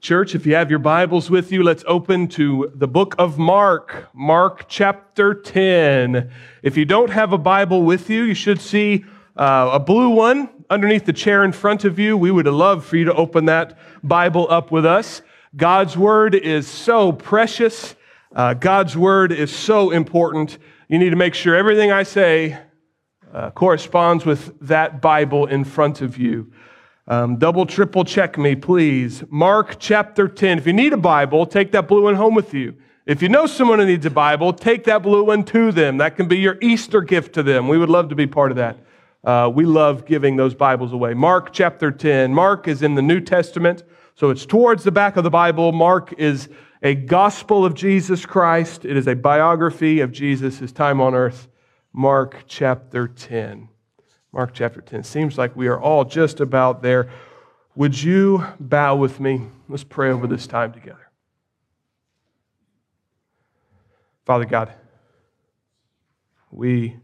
Church, if you have your Bibles with you, let's open to the book of Mark, Mark chapter 10. If you don't have a Bible with you, you should see uh, a blue one underneath the chair in front of you. We would love for you to open that Bible up with us. God's Word is so precious, uh, God's Word is so important. You need to make sure everything I say uh, corresponds with that Bible in front of you. Um, double, triple check me, please. Mark chapter 10. If you need a Bible, take that blue one home with you. If you know someone who needs a Bible, take that blue one to them. That can be your Easter gift to them. We would love to be part of that. Uh, we love giving those Bibles away. Mark chapter 10. Mark is in the New Testament, so it's towards the back of the Bible. Mark is a gospel of Jesus Christ, it is a biography of Jesus, his time on earth. Mark chapter 10. Mark chapter 10. Seems like we are all just about there. Would you bow with me? Let's pray over this time together. Father God, we,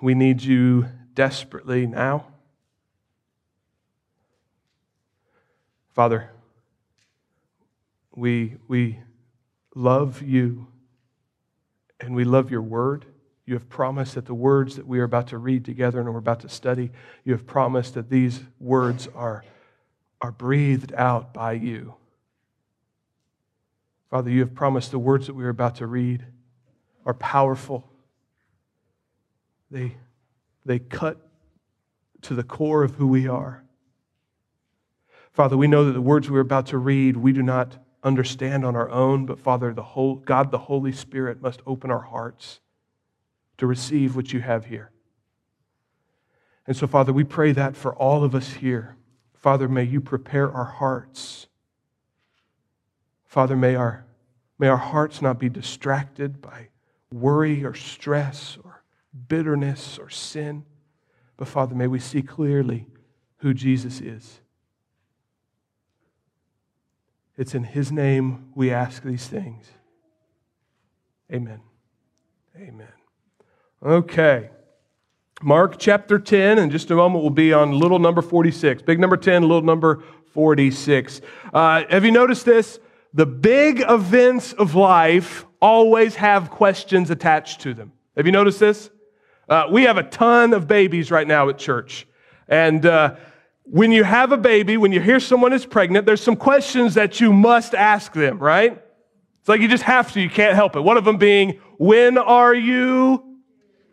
we need you desperately now. Father, we, we love you and we love your word. You have promised that the words that we are about to read together and we're about to study, you have promised that these words are, are breathed out by you. Father, you have promised the words that we are about to read are powerful. They, they cut to the core of who we are. Father, we know that the words we're about to read, we do not understand on our own, but Father, the whole, God, the Holy Spirit, must open our hearts to receive what you have here. And so, Father, we pray that for all of us here. Father, may you prepare our hearts. Father, may our, may our hearts not be distracted by worry or stress or bitterness or sin. But, Father, may we see clearly who Jesus is. It's in His name we ask these things. Amen. Amen. Okay. Mark chapter 10, in just a moment, we'll be on little number 46. Big number 10, little number 46. Uh, have you noticed this? The big events of life always have questions attached to them. Have you noticed this? Uh, we have a ton of babies right now at church. And uh, when you have a baby, when you hear someone is pregnant, there's some questions that you must ask them, right? It's like you just have to, you can't help it. One of them being, when are you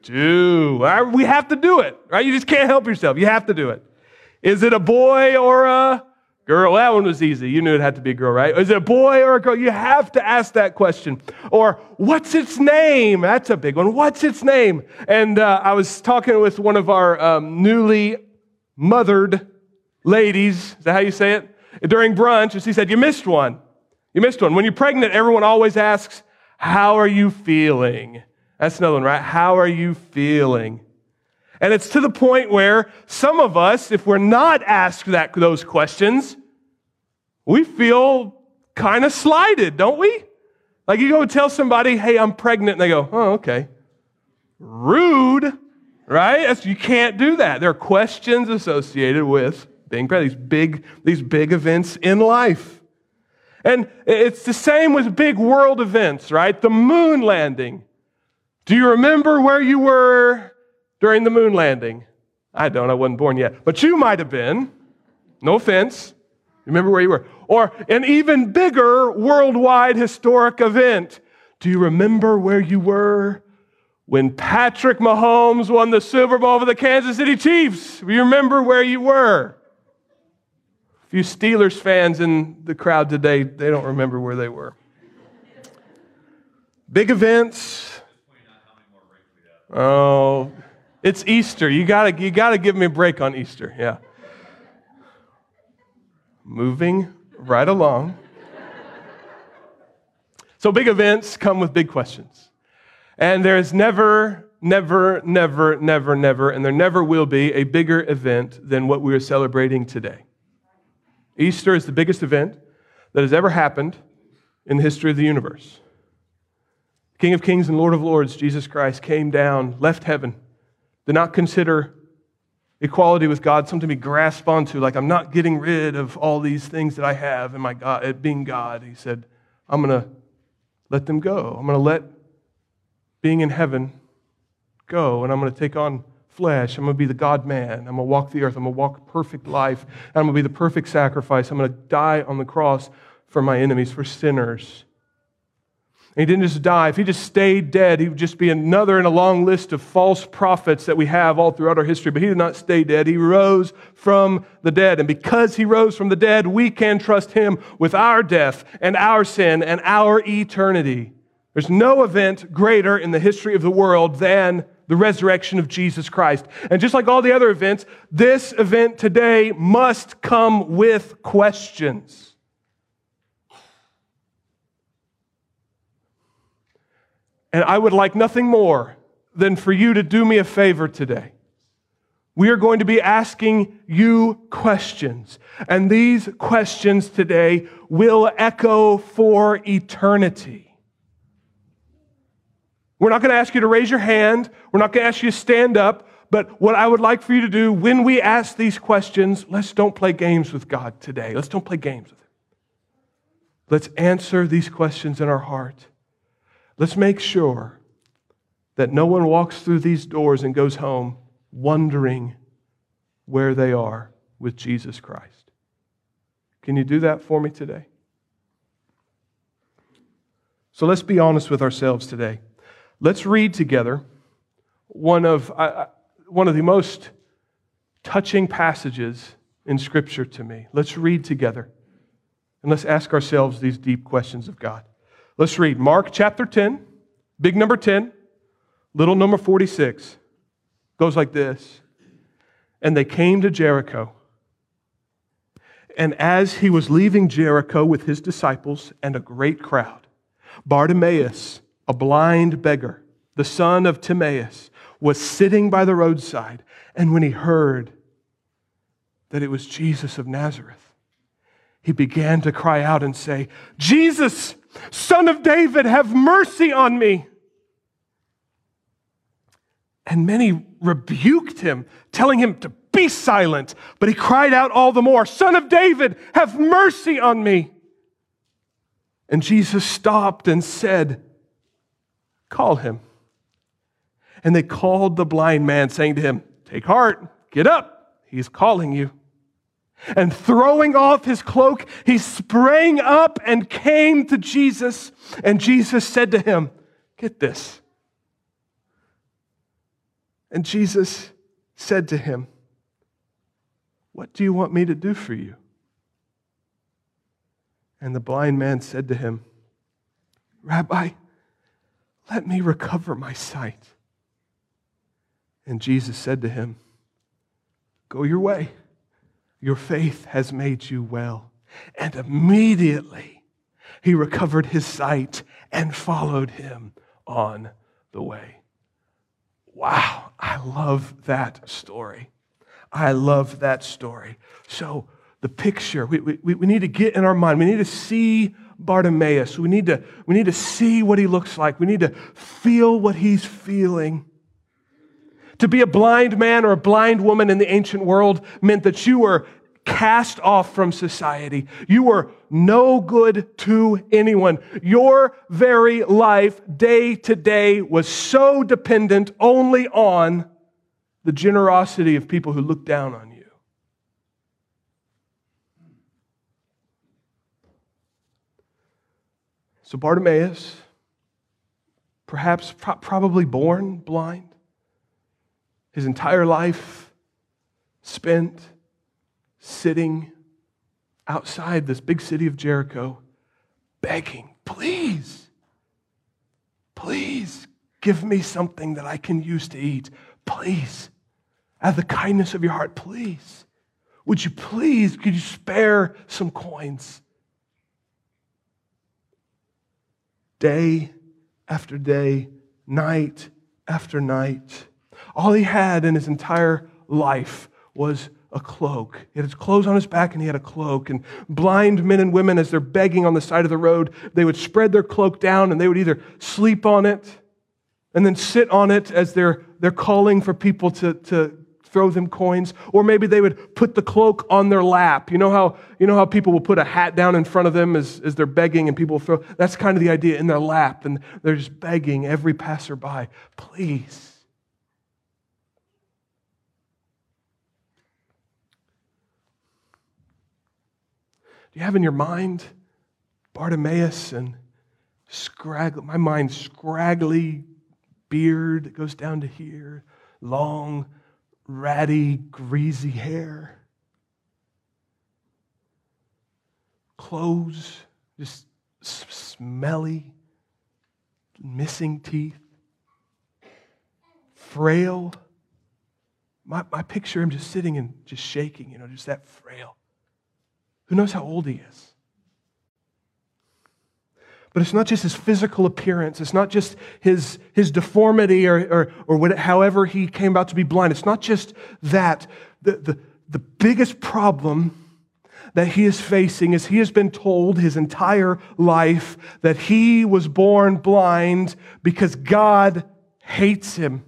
do. We have to do it, right? You just can't help yourself. You have to do it. Is it a boy or a girl? That one was easy. You knew it had to be a girl, right? Is it a boy or a girl? You have to ask that question. Or what's its name? That's a big one. What's its name? And uh, I was talking with one of our um, newly mothered ladies. Is that how you say it? During brunch, and she said, You missed one. You missed one. When you're pregnant, everyone always asks, How are you feeling? That's another one, right? How are you feeling? And it's to the point where some of us, if we're not asked that, those questions, we feel kind of slighted, don't we? Like you go tell somebody, hey, I'm pregnant, and they go, oh, okay. Rude, right? That's, you can't do that. There are questions associated with being pregnant, these big, these big events in life. And it's the same with big world events, right? The moon landing. Do you remember where you were during the moon landing? I don't, I wasn't born yet. But you might have been. No offense. Remember where you were. Or an even bigger worldwide historic event. Do you remember where you were when Patrick Mahomes won the Super Bowl for the Kansas City Chiefs? Do you remember where you were? A few Steelers fans in the crowd today, they don't remember where they were. Big events, Oh, it's Easter. You gotta, you gotta give me a break on Easter. Yeah. Moving right along. So, big events come with big questions. And there is never, never, never, never, never, and there never will be a bigger event than what we are celebrating today. Easter is the biggest event that has ever happened in the history of the universe. King of Kings and Lord of Lords, Jesus Christ, came down, left heaven, did not consider equality with God something to be grasped onto, like I'm not getting rid of all these things that I have in my God, being God. He said, I'm going to let them go. I'm going to let being in heaven go, and I'm going to take on flesh. I'm going to be the God man. I'm going to walk the earth. I'm going to walk perfect life. I'm going to be the perfect sacrifice. I'm going to die on the cross for my enemies, for sinners. And he didn't just die. If he just stayed dead, he would just be another in a long list of false prophets that we have all throughout our history. But he did not stay dead. He rose from the dead. And because he rose from the dead, we can trust him with our death and our sin and our eternity. There's no event greater in the history of the world than the resurrection of Jesus Christ. And just like all the other events, this event today must come with questions. And I would like nothing more than for you to do me a favor today. We are going to be asking you questions. And these questions today will echo for eternity. We're not going to ask you to raise your hand. We're not going to ask you to stand up. But what I would like for you to do when we ask these questions, let's don't play games with God today. Let's don't play games with Him. Let's answer these questions in our heart. Let's make sure that no one walks through these doors and goes home wondering where they are with Jesus Christ. Can you do that for me today? So let's be honest with ourselves today. Let's read together one of, uh, one of the most touching passages in Scripture to me. Let's read together and let's ask ourselves these deep questions of God. Let's read Mark chapter 10, big number 10, little number 46. Goes like this. And they came to Jericho. And as he was leaving Jericho with his disciples and a great crowd, Bartimaeus, a blind beggar, the son of Timaeus, was sitting by the roadside. And when he heard that it was Jesus of Nazareth, he began to cry out and say, Jesus, Son of David, have mercy on me. And many rebuked him, telling him to be silent. But he cried out all the more, Son of David, have mercy on me. And Jesus stopped and said, Call him. And they called the blind man, saying to him, Take heart, get up, he's calling you. And throwing off his cloak, he sprang up and came to Jesus. And Jesus said to him, Get this. And Jesus said to him, What do you want me to do for you? And the blind man said to him, Rabbi, let me recover my sight. And Jesus said to him, Go your way your faith has made you well. And immediately he recovered his sight and followed him on the way. Wow, I love that story. I love that story. So, the picture, we, we, we need to get in our mind, we need to see Bartimaeus. We need, to, we need to see what he looks like. We need to feel what he's feeling. To be a blind man or a blind woman in the ancient world meant that you were cast off from society. You were no good to anyone. Your very life, day to day, was so dependent only on the generosity of people who looked down on you. So Bartimaeus, perhaps pro- probably born blind, his entire life spent sitting outside this big city of Jericho, begging, please, please give me something that I can use to eat. Please, out of the kindness of your heart, please. Would you please, could you spare some coins? Day after day, night after night. All he had in his entire life was a cloak. He had his clothes on his back and he had a cloak. And blind men and women, as they're begging on the side of the road, they would spread their cloak down and they would either sleep on it and then sit on it as they're, they're calling for people to, to throw them coins, or maybe they would put the cloak on their lap. You know how, you know how people will put a hat down in front of them as, as they're begging and people throw, that's kind of the idea in their lap, and they're just begging every passerby, please. Do you have in your mind Bartimaeus and scraggly, my mind, scraggly beard that goes down to here, long, ratty, greasy hair, clothes just smelly, missing teeth, frail. My, my picture him just sitting and just shaking, you know, just that frail. Who knows how old he is? But it's not just his physical appearance. It's not just his, his deformity or, or, or however he came about to be blind. It's not just that. The, the, the biggest problem that he is facing is he has been told his entire life that he was born blind because God hates him.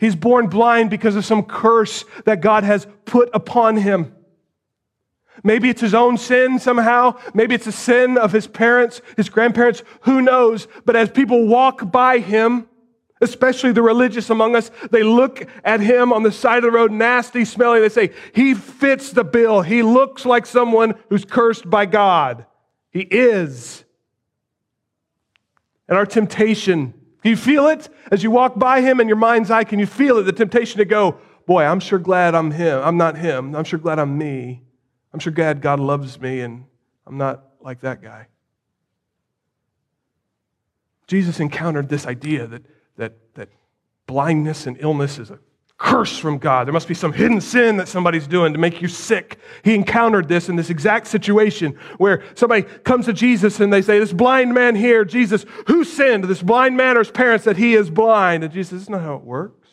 He's born blind because of some curse that God has put upon him. Maybe it's his own sin somehow. Maybe it's a sin of his parents, his grandparents. Who knows? But as people walk by him, especially the religious among us, they look at him on the side of the road, nasty smelling. They say, He fits the bill. He looks like someone who's cursed by God. He is. And our temptation, can you feel it? As you walk by him in your mind's eye, can you feel it? The temptation to go, Boy, I'm sure glad I'm him. I'm not him. I'm sure glad I'm me. I'm sure glad God loves me and I'm not like that guy. Jesus encountered this idea that, that, that blindness and illness is a curse from God. There must be some hidden sin that somebody's doing to make you sick. He encountered this in this exact situation where somebody comes to Jesus and they say, This blind man here, Jesus, who sinned? This blind man or his parents that he is blind? And Jesus, is not how it works.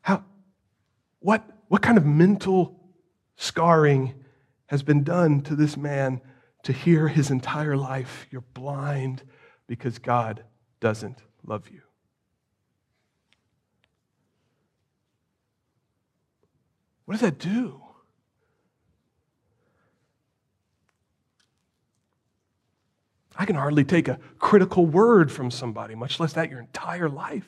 How, what, what kind of mental scarring has been done to this man to hear his entire life, you're blind because God doesn't love you? What does that do? I can hardly take a critical word from somebody, much less that your entire life.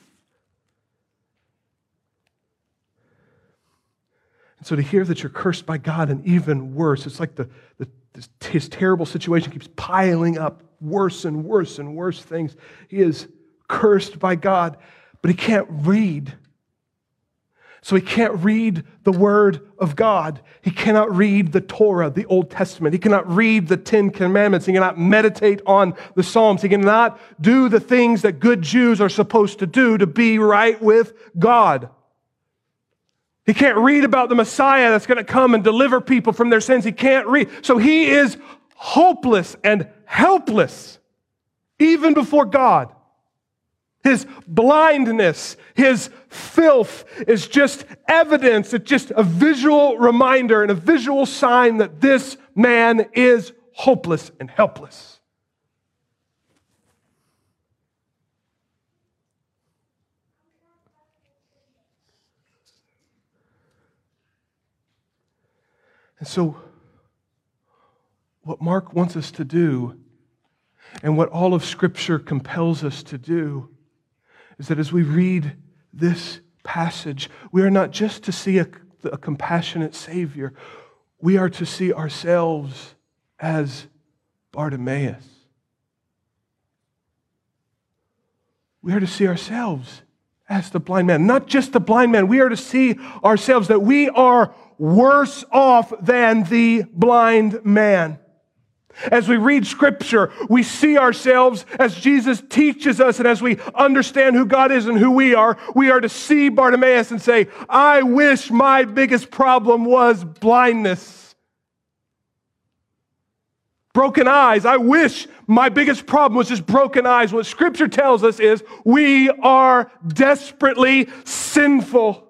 And so to hear that you're cursed by God, and even worse, it's like the, the, this, his terrible situation keeps piling up worse and worse and worse things. He is cursed by God, but he can't read. So he can't read the Word of God. He cannot read the Torah, the Old Testament. He cannot read the Ten Commandments. He cannot meditate on the Psalms. He cannot do the things that good Jews are supposed to do to be right with God. He can't read about the Messiah that's going to come and deliver people from their sins. He can't read. So he is hopeless and helpless, even before God. His blindness, his filth is just evidence, it's just a visual reminder and a visual sign that this man is hopeless and helpless. And so, what Mark wants us to do, and what all of Scripture compels us to do, is that as we read this passage, we are not just to see a, a compassionate Savior, we are to see ourselves as Bartimaeus. We are to see ourselves as the blind man. Not just the blind man, we are to see ourselves that we are worse off than the blind man. As we read scripture, we see ourselves as Jesus teaches us, and as we understand who God is and who we are, we are to see Bartimaeus and say, I wish my biggest problem was blindness. Broken eyes. I wish my biggest problem was just broken eyes. What scripture tells us is we are desperately sinful.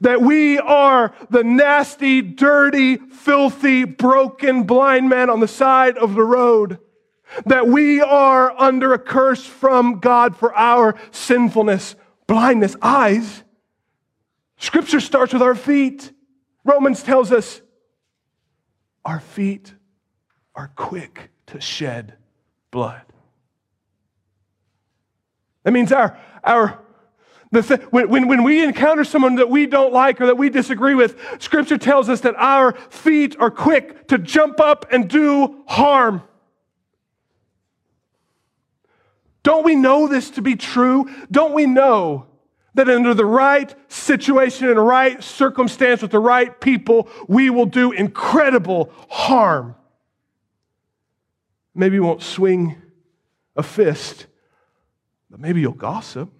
That we are the nasty, dirty, filthy, broken blind man on the side of the road, that we are under a curse from God for our sinfulness, blindness, eyes. Scripture starts with our feet. Romans tells us our feet are quick to shed blood. That means our, our Th- when, when, we encounter someone that we don't like or that we disagree with, Scripture tells us that our feet are quick to jump up and do harm. Don't we know this to be true? Don't we know that under the right situation and right circumstance with the right people, we will do incredible harm? Maybe you won't swing a fist, but maybe you'll gossip.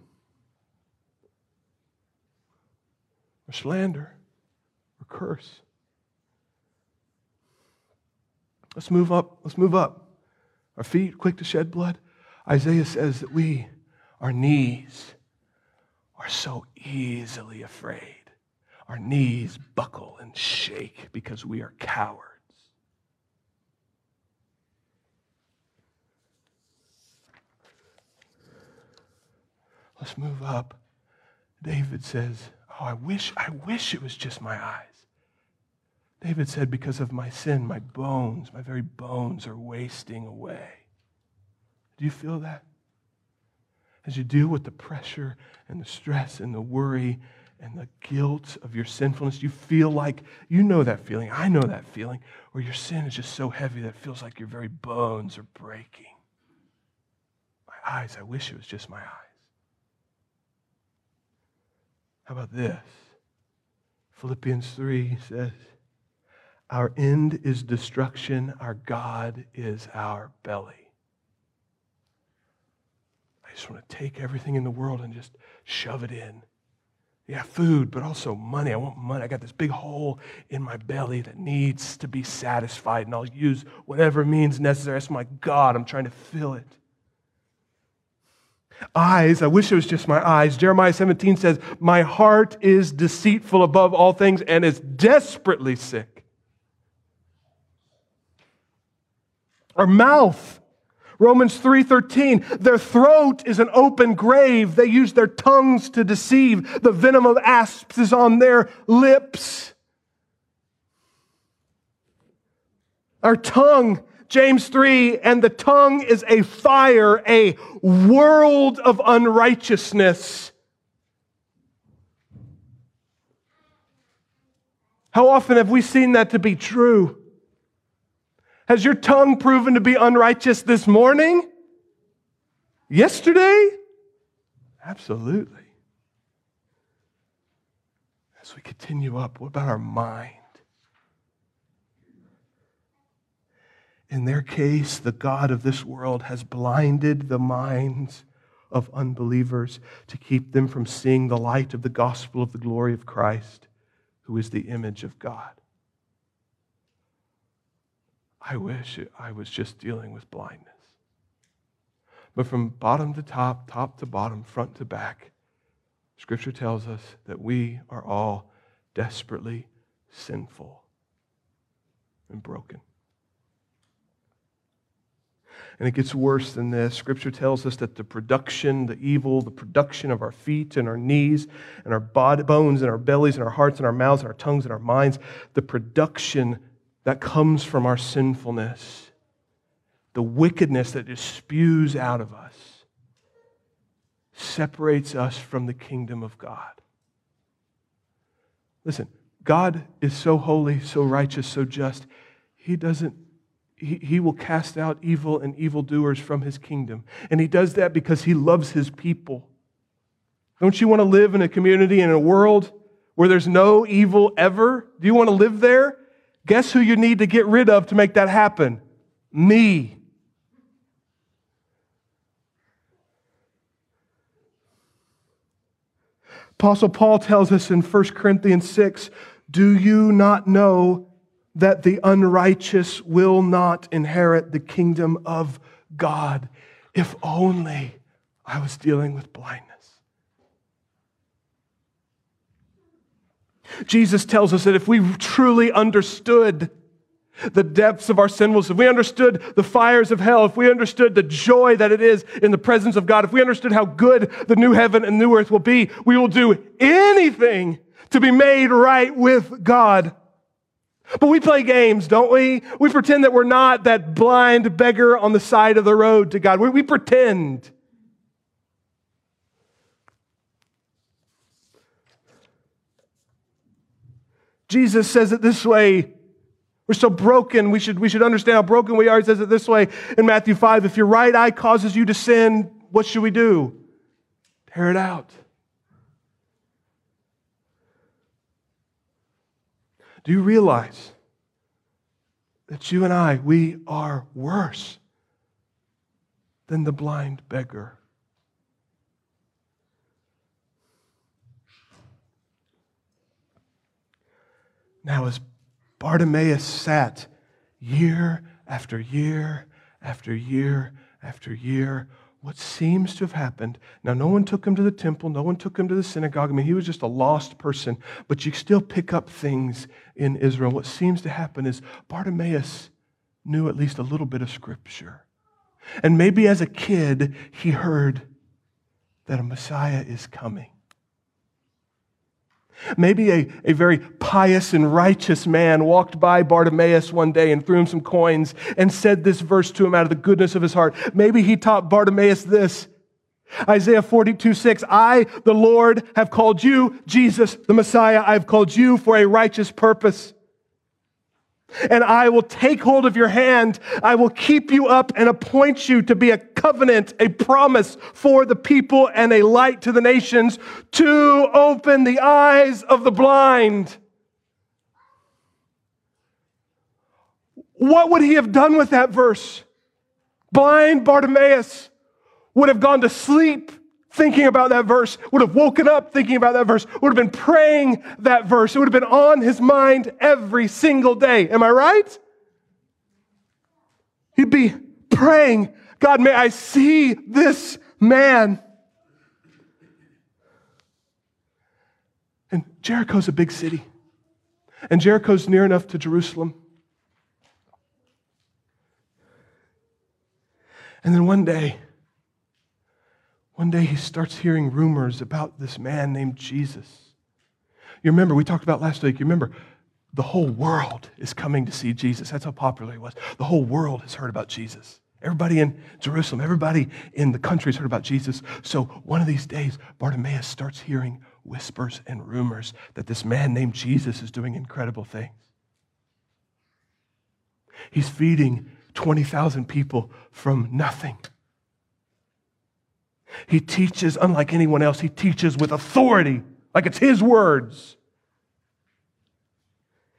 Or slander or curse. Let's move up. Let's move up. Our feet quick to shed blood. Isaiah says that we, our knees, are so easily afraid. Our knees buckle and shake because we are cowards. Let's move up. David says, Oh, I wish, I wish it was just my eyes. David said, Because of my sin, my bones, my very bones are wasting away. Do you feel that? As you deal with the pressure and the stress and the worry and the guilt of your sinfulness, you feel like you know that feeling. I know that feeling where your sin is just so heavy that it feels like your very bones are breaking. My eyes, I wish it was just my eyes. How about this? Philippians 3 says, Our end is destruction, our God is our belly. I just want to take everything in the world and just shove it in. Yeah, food, but also money. I want money. I got this big hole in my belly that needs to be satisfied, and I'll use whatever means necessary. That's my God. I'm trying to fill it. Eyes, I wish it was just my eyes. Jeremiah 17 says, My heart is deceitful above all things and is desperately sick. Our mouth, Romans 3:13, their throat is an open grave. They use their tongues to deceive. The venom of asps is on their lips. Our tongue James 3, and the tongue is a fire, a world of unrighteousness. How often have we seen that to be true? Has your tongue proven to be unrighteous this morning? Yesterday? Absolutely. As we continue up, what about our mind? In their case, the God of this world has blinded the minds of unbelievers to keep them from seeing the light of the gospel of the glory of Christ, who is the image of God. I wish I was just dealing with blindness. But from bottom to top, top to bottom, front to back, Scripture tells us that we are all desperately sinful and broken. And it gets worse than this. Scripture tells us that the production, the evil, the production of our feet and our knees and our body, bones and our bellies and our hearts and our mouths and our tongues and our minds, the production that comes from our sinfulness, the wickedness that just spews out of us, separates us from the kingdom of God. Listen, God is so holy, so righteous, so just. He doesn't he, he will cast out evil and evildoers from his kingdom. And he does that because he loves his people. Don't you want to live in a community, in a world where there's no evil ever? Do you want to live there? Guess who you need to get rid of to make that happen? Me. Apostle Paul tells us in 1 Corinthians 6 Do you not know that the unrighteous will not inherit the kingdom of God. If only I was dealing with blindness. Jesus tells us that if we truly understood the depths of our sinfulness, if we understood the fires of hell, if we understood the joy that it is in the presence of God, if we understood how good the new heaven and new earth will be, we will do anything to be made right with God. But we play games, don't we? We pretend that we're not that blind beggar on the side of the road to God. We, we pretend. Jesus says it this way. We're so broken, we should, we should understand how broken we are. He says it this way in Matthew 5 If your right eye causes you to sin, what should we do? Tear it out. Do you realize that you and I, we are worse than the blind beggar? Now, as Bartimaeus sat year after year after year after year, what seems to have happened. Now, no one took him to the temple, no one took him to the synagogue. I mean, he was just a lost person, but you still pick up things in Israel. What seems to happen is Bartimaeus knew at least a little bit of scripture. And maybe as a kid, he heard that a Messiah is coming. Maybe a, a very pious and righteous man walked by Bartimaeus one day and threw him some coins and said this verse to him out of the goodness of his heart. Maybe he taught Bartimaeus this Isaiah 42, 6, I, the Lord, have called you, Jesus, the Messiah, I have called you for a righteous purpose and I will take hold of your hand. I will keep you up and appoint you to be a covenant, a promise for the people, and a light to the nations to open the eyes of the blind. What would he have done with that verse? Blind Bartimaeus would have gone to sleep thinking about that verse, would have woken up thinking about that verse, would have been praying that verse. It would have been on his mind every single day. Am I right? He'd be praying, God, may I see this man. And Jericho's a big city. And Jericho's near enough to Jerusalem. And then one day, one day he starts hearing rumors about this man named Jesus. You remember, we talked about last week, you remember, the whole world is coming to see Jesus. That's how popular he was. The whole world has heard about Jesus. Everybody in Jerusalem, everybody in the country has heard about Jesus. So one of these days, Bartimaeus starts hearing whispers and rumors that this man named Jesus is doing incredible things. He's feeding 20,000 people from nothing. He teaches unlike anyone else. He teaches with authority, like it's his words.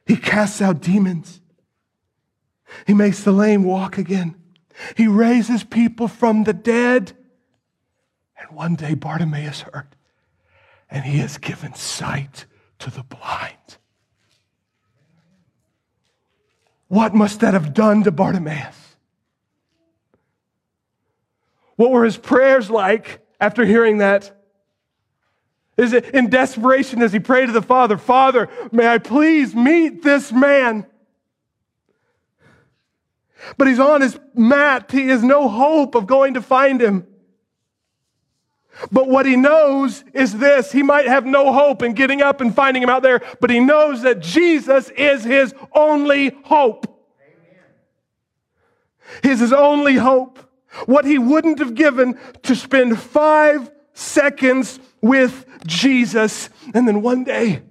He casts out demons. He makes the lame walk again. He raises people from the dead. And one day Bartimaeus heard, and he has given sight to the blind. What must that have done to Bartimaeus? What were his prayers like after hearing that? Is it in desperation as he prayed to the Father, Father, may I please meet this man? But he's on his mat. He has no hope of going to find him. But what he knows is this he might have no hope in getting up and finding him out there, but he knows that Jesus is his only hope. Amen. He's his only hope what he wouldn't have given to spend five seconds with Jesus. And then one day,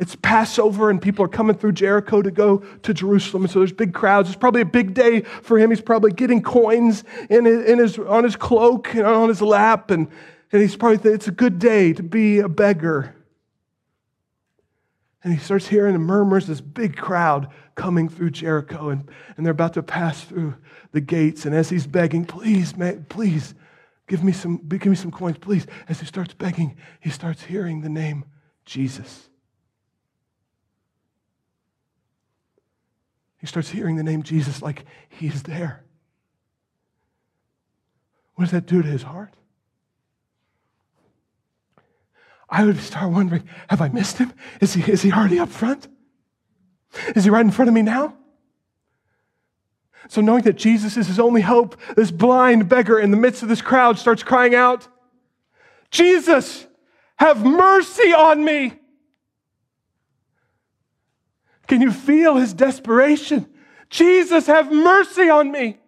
it's Passover and people are coming through Jericho to go to Jerusalem. And so there's big crowds. It's probably a big day for him. He's probably getting coins in his, in his, on his cloak and on his lap. And, and he's probably, it's a good day to be a beggar. And he starts hearing the murmurs, this big crowd coming through Jericho, and, and they're about to pass through the gates. And as he's begging, please, please, give me some, give me some coins, please. As he starts begging, he starts hearing the name Jesus. He starts hearing the name Jesus like he's there. What does that do to his heart? I would start wondering, have I missed him? Is he, is he already up front? Is he right in front of me now? So, knowing that Jesus is his only hope, this blind beggar in the midst of this crowd starts crying out, Jesus, have mercy on me. Can you feel his desperation? Jesus, have mercy on me.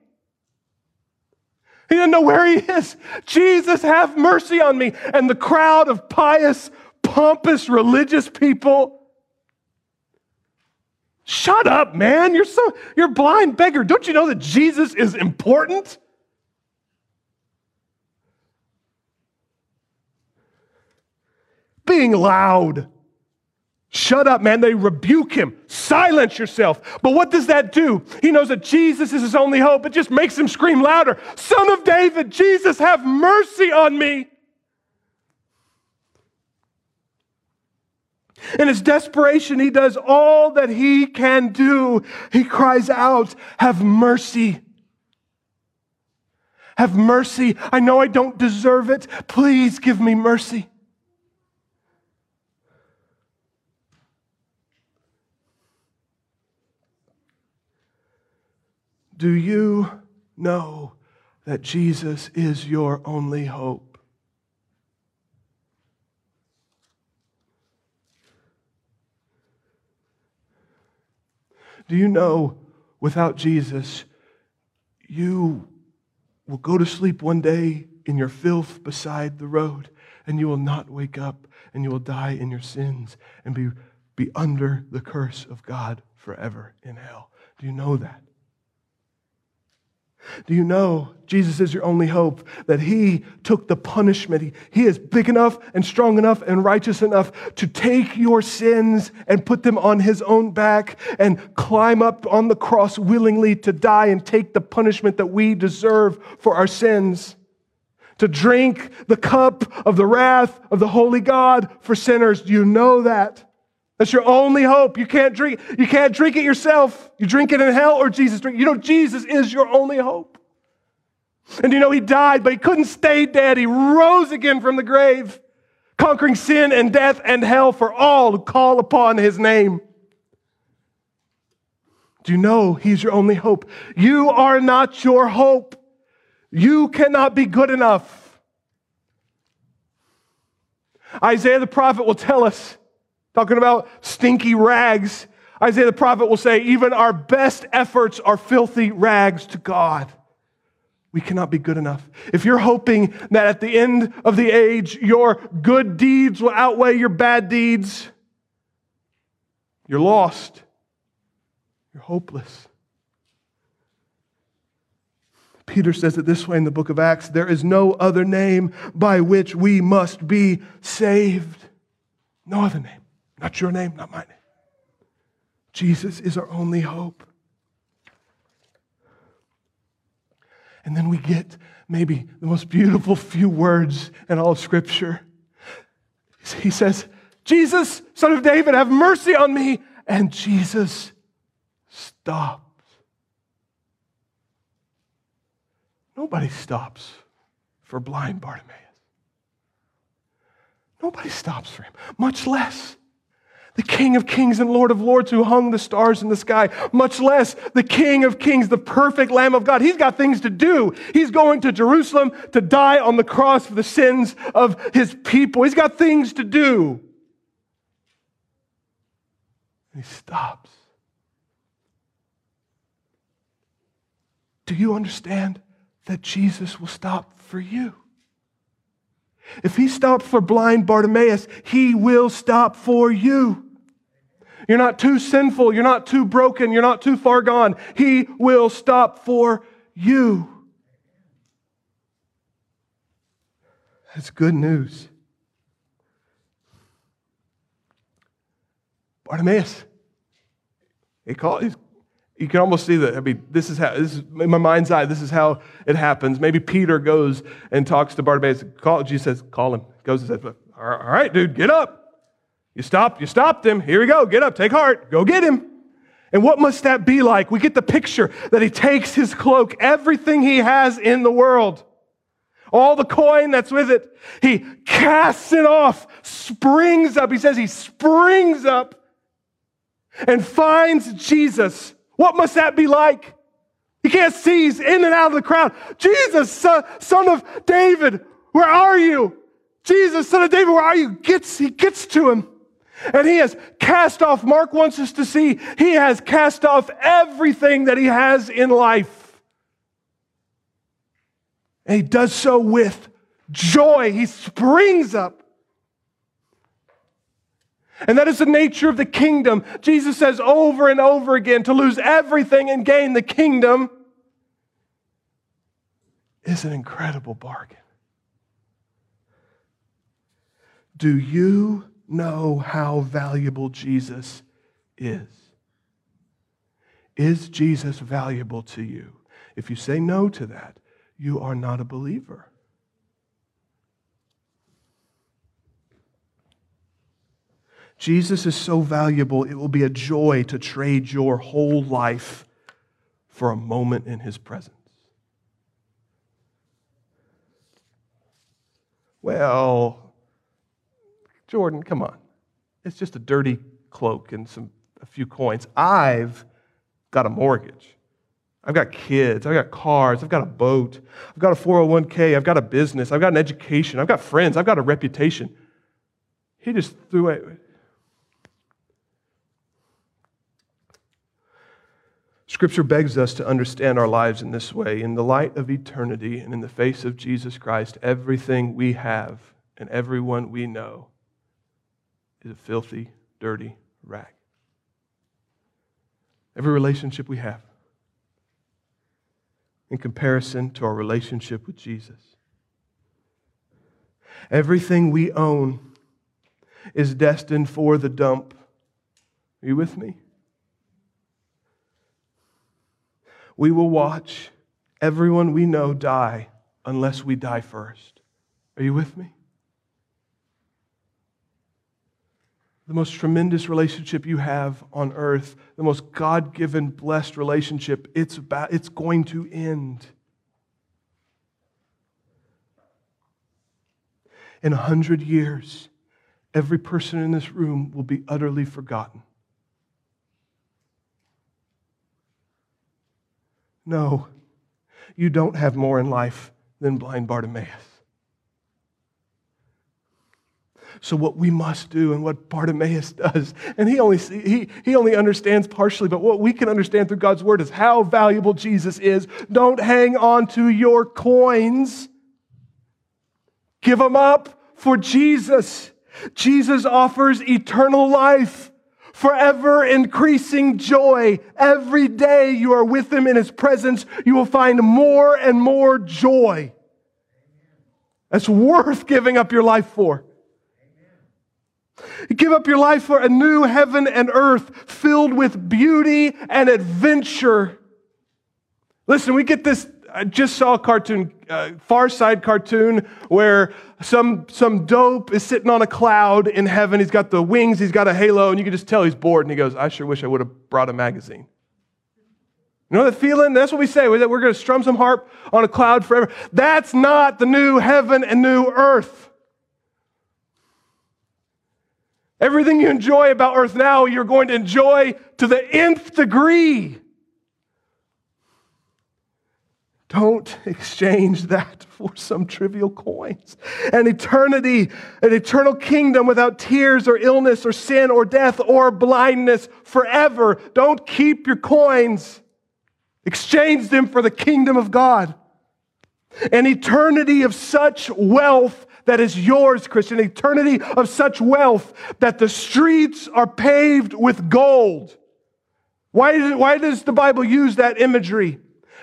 He doesn't know where he is. Jesus, have mercy on me. And the crowd of pious, pompous, religious people. Shut up, man. You're so you're blind beggar. Don't you know that Jesus is important? Being loud Shut up, man. They rebuke him. Silence yourself. But what does that do? He knows that Jesus is his only hope. It just makes him scream louder Son of David, Jesus, have mercy on me. In his desperation, he does all that he can do. He cries out, Have mercy. Have mercy. I know I don't deserve it. Please give me mercy. Do you know that Jesus is your only hope? Do you know without Jesus, you will go to sleep one day in your filth beside the road, and you will not wake up, and you will die in your sins and be, be under the curse of God forever in hell? Do you know that? Do you know Jesus is your only hope? That He took the punishment. He, he is big enough and strong enough and righteous enough to take your sins and put them on His own back and climb up on the cross willingly to die and take the punishment that we deserve for our sins. To drink the cup of the wrath of the holy God for sinners. Do you know that? That's your only hope. You can't drink, you can't drink it yourself. You drink it in hell or Jesus drink. You know, Jesus is your only hope. And you know, he died, but he couldn't stay dead. He rose again from the grave, conquering sin and death and hell for all who call upon his name. Do you know he's your only hope? You are not your hope. You cannot be good enough. Isaiah the prophet will tell us talking about stinky rags. Isaiah the prophet will say, even our best efforts are filthy rags to God. We cannot be good enough. If you're hoping that at the end of the age, your good deeds will outweigh your bad deeds, you're lost. You're hopeless. Peter says it this way in the book of Acts there is no other name by which we must be saved. No other name. Not your name, not my name. Jesus is our only hope. And then we get maybe the most beautiful few words in all of Scripture. He says, Jesus, son of David, have mercy on me. And Jesus stops. Nobody stops for blind Bartimaeus. Nobody stops for him, much less the King of Kings and Lord of Lords who hung the stars in the sky, much less the King of Kings, the perfect Lamb of God. He's got things to do. He's going to Jerusalem to die on the cross for the sins of his people. He's got things to do. And he stops. Do you understand that Jesus will stop for you? If he stopped for blind Bartimaeus, he will stop for you. You're not too sinful. You're not too broken. You're not too far gone. He will stop for you. That's good news. Bartimaeus, he called, you can almost see that. I mean, this is how, this is in my mind's eye, this is how it happens. Maybe Peter goes and talks to Bartimaeus. Call, Jesus says, call him. Goes and says, all right, dude, get up. You stopped, you stopped him. Here we go. Get up, take heart, go get him. And what must that be like? We get the picture that he takes his cloak, everything he has in the world, all the coin that's with it. He casts it off, springs up. He says he springs up and finds Jesus. What must that be like? He can't see, he's in and out of the crowd. Jesus, son of David, where are you? Jesus, son of David, where are you? Gets, he gets to him. And he has cast off, Mark wants us to see, he has cast off everything that he has in life. And he does so with joy. He springs up. And that is the nature of the kingdom. Jesus says over and over again to lose everything and gain the kingdom is an incredible bargain. Do you know how valuable Jesus is? Is Jesus valuable to you? If you say no to that, you are not a believer. Jesus is so valuable, it will be a joy to trade your whole life for a moment in his presence. Well, Jordan, come on. It's just a dirty cloak and some a few coins. I've got a mortgage. I've got kids, I've got cars, I've got a boat, I've got a 401k, I've got a business, I've got an education, I've got friends, I've got a reputation. He just threw it. Scripture begs us to understand our lives in this way. In the light of eternity and in the face of Jesus Christ, everything we have and everyone we know is a filthy, dirty rag. Every relationship we have in comparison to our relationship with Jesus. Everything we own is destined for the dump. Are you with me? We will watch everyone we know die unless we die first. Are you with me? the most tremendous relationship you have on earth, the most God given, blessed relationship, it's, about, it's going to end. In a hundred years, every person in this room will be utterly forgotten. No, you don't have more in life than blind Bartimaeus. So what we must do and what Bartimaeus does, and he only, he, he only understands partially, but what we can understand through God's word is how valuable Jesus is. Don't hang on to your coins. Give them up for Jesus. Jesus offers eternal life, forever increasing joy. Every day you are with him in his presence, you will find more and more joy. That's worth giving up your life for. Give up your life for a new heaven and earth filled with beauty and adventure. Listen, we get this. I just saw a cartoon, uh, Far Side cartoon, where some, some dope is sitting on a cloud in heaven. He's got the wings, he's got a halo, and you can just tell he's bored. And he goes, I sure wish I would have brought a magazine. You know the feeling? That's what we say, we're going to strum some harp on a cloud forever. That's not the new heaven and new earth. Everything you enjoy about earth now, you're going to enjoy to the nth degree. Don't exchange that for some trivial coins. An eternity, an eternal kingdom without tears or illness or sin or death or blindness forever. Don't keep your coins. Exchange them for the kingdom of God. An eternity of such wealth that is yours, Christian, eternity of such wealth that the streets are paved with gold. Why, why does the Bible use that imagery?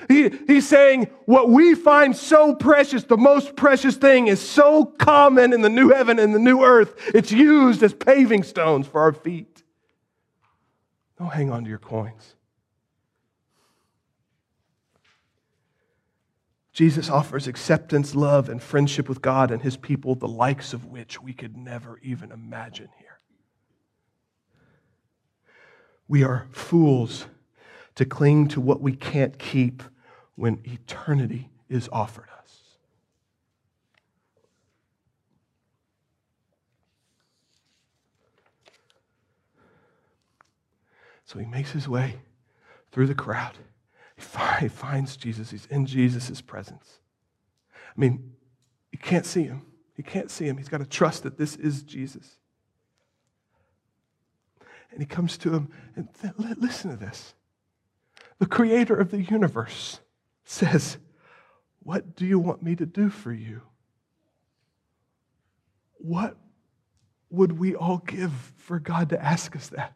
He, he's saying what we find so precious, the most precious thing, is so common in the new heaven and the new earth. It's used as paving stones for our feet. Don't hang on to your coins. Jesus offers acceptance, love, and friendship with God and his people, the likes of which we could never even imagine here. We are fools to cling to what we can't keep when eternity is offered us. So he makes his way through the crowd. He finds Jesus. He's in Jesus' presence. I mean, he can't see him. He can't see him. He's got to trust that this is Jesus. And he comes to him and th- listen to this. The creator of the universe says, What do you want me to do for you? What would we all give for God to ask us that?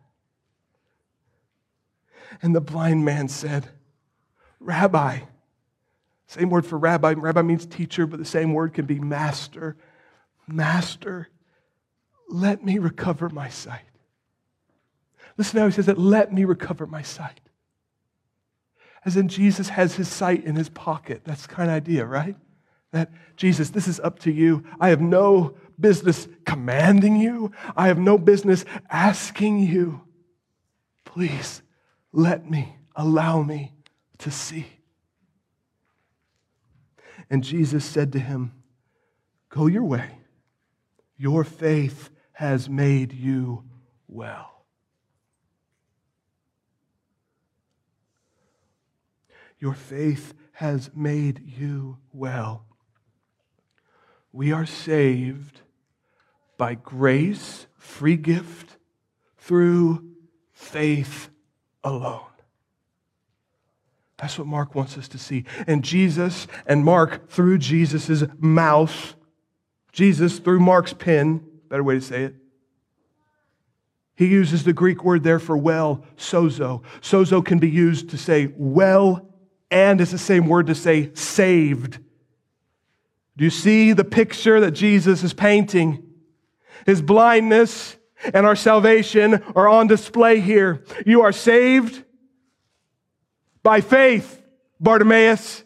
And the blind man said, Rabbi. Same word for rabbi. Rabbi means teacher, but the same word can be master. Master, let me recover my sight. Listen how he says that, let me recover my sight. As in, Jesus has his sight in his pocket. That's the kind of idea, right? That, Jesus, this is up to you. I have no business commanding you, I have no business asking you. Please let me, allow me to see. And Jesus said to him, Go your way. Your faith has made you well. Your faith has made you well. We are saved by grace, free gift, through faith alone. That's what Mark wants us to see. And Jesus and Mark, through Jesus' mouth, Jesus through Mark's pen, better way to say it, he uses the Greek word there for well, sozo. Sozo can be used to say well and it's the same word to say saved. Do you see the picture that Jesus is painting? His blindness and our salvation are on display here. You are saved by faith, Bartimaeus.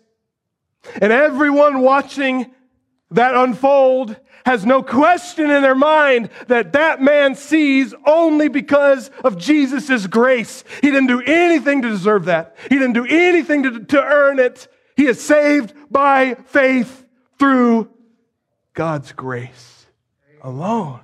And everyone watching that unfold has no question in their mind that that man sees only because of Jesus' grace. He didn't do anything to deserve that. He didn't do anything to, to earn it. He is saved by faith through God's grace alone.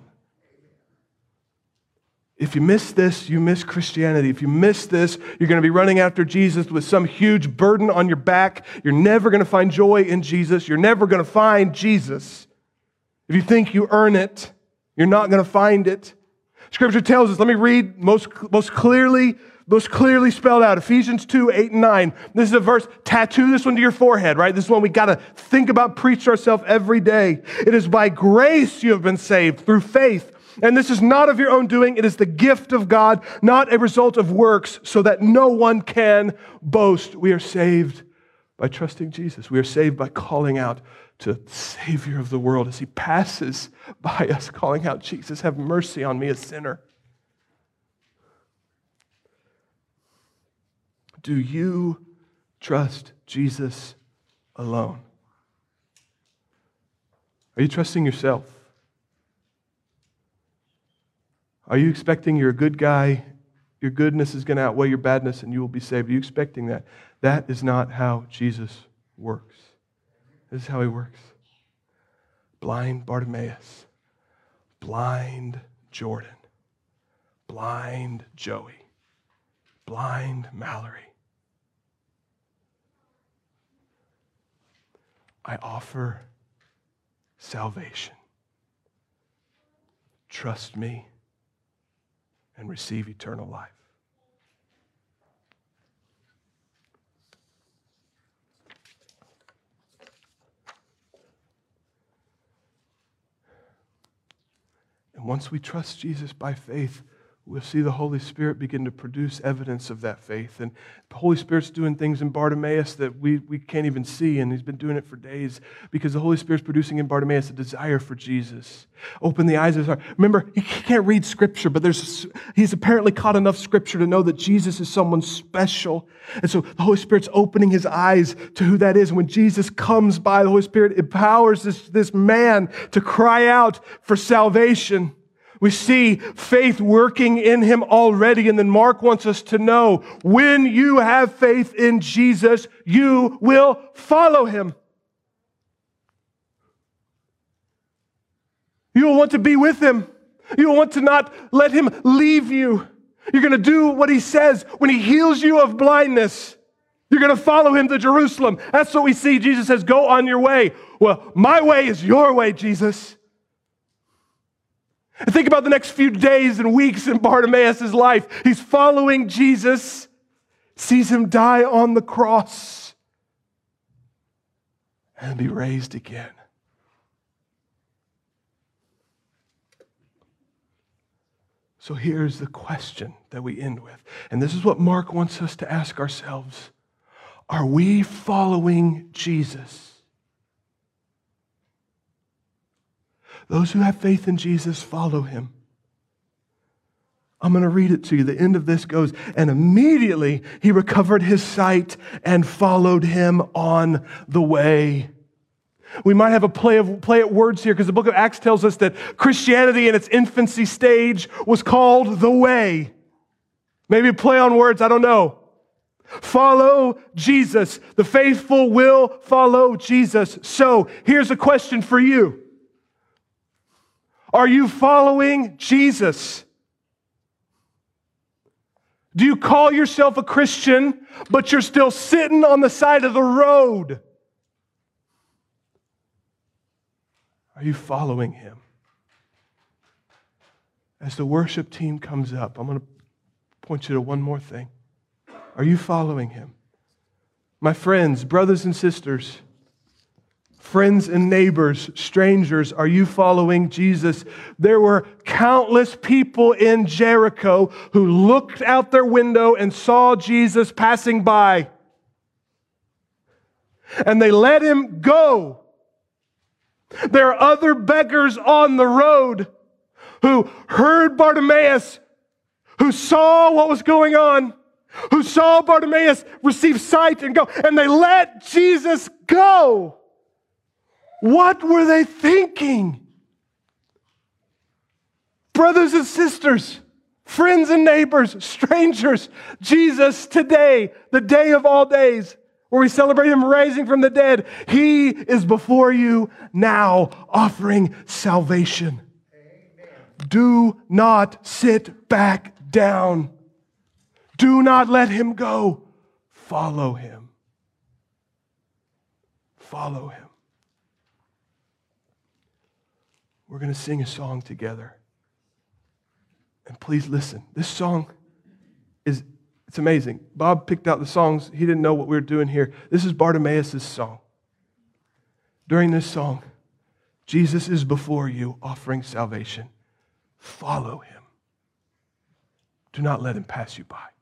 If you miss this, you miss Christianity. If you miss this, you're going to be running after Jesus with some huge burden on your back. You're never going to find joy in Jesus. You're never going to find Jesus. If you think you earn it, you're not going to find it. Scripture tells us, let me read most, most clearly, most clearly spelled out. Ephesians 2, 8 and 9. This is a verse, tattoo this one to your forehead, right? This is one we got to think about, preach to ourselves every day. It is by grace you have been saved through faith. And this is not of your own doing, it is the gift of God, not a result of works, so that no one can boast. We are saved by trusting Jesus. We are saved by calling out to Savior of the world as he passes by us, calling out, Jesus, have mercy on me, a sinner. Do you trust Jesus alone? Are you trusting yourself? Are you expecting you're a good guy, your goodness is going to outweigh your badness, and you will be saved? Are you expecting that? That is not how Jesus works. This is how he works blind Bartimaeus, blind Jordan, blind Joey, blind Mallory. I offer salvation. Trust me and receive eternal life. And once we trust Jesus by faith, we'll see the Holy Spirit begin to produce evidence of that faith. And the Holy Spirit's doing things in Bartimaeus that we, we can't even see, and he's been doing it for days because the Holy Spirit's producing in Bartimaeus a desire for Jesus. Open the eyes of his heart. Remember, he can't read Scripture, but there's, he's apparently caught enough Scripture to know that Jesus is someone special. And so the Holy Spirit's opening his eyes to who that is. When Jesus comes by, the Holy Spirit empowers this, this man to cry out for salvation. We see faith working in him already. And then Mark wants us to know when you have faith in Jesus, you will follow him. You will want to be with him. You will want to not let him leave you. You're going to do what he says when he heals you of blindness. You're going to follow him to Jerusalem. That's what we see. Jesus says, Go on your way. Well, my way is your way, Jesus. Think about the next few days and weeks in Bartimaeus' life. He's following Jesus, sees him die on the cross, and be raised again. So here's the question that we end with. And this is what Mark wants us to ask ourselves Are we following Jesus? Those who have faith in Jesus follow him. I'm going to read it to you. The end of this goes, and immediately he recovered his sight and followed him on the way. We might have a play of play at words here because the book of Acts tells us that Christianity in its infancy stage was called the way. Maybe a play on words, I don't know. Follow Jesus. The faithful will follow Jesus. So here's a question for you. Are you following Jesus? Do you call yourself a Christian, but you're still sitting on the side of the road? Are you following him? As the worship team comes up, I'm going to point you to one more thing. Are you following him? My friends, brothers and sisters, friends and neighbors, strangers, are you following Jesus? There were countless people in Jericho who looked out their window and saw Jesus passing by. And they let him go. There are other beggars on the road who heard Bartimaeus, who saw what was going on, who saw Bartimaeus receive sight and go, and they let Jesus go. What were they thinking? Brothers and sisters, friends and neighbors, strangers, Jesus today, the day of all days, where we celebrate him rising from the dead. He is before you now, offering salvation. Amen. Do not sit back down. Do not let him go. Follow him. Follow him. We're going to sing a song together. And please listen. This song is it's amazing. Bob picked out the songs. He didn't know what we were doing here. This is Bartimaeus' song. During this song, Jesus is before you offering salvation. Follow him. Do not let him pass you by.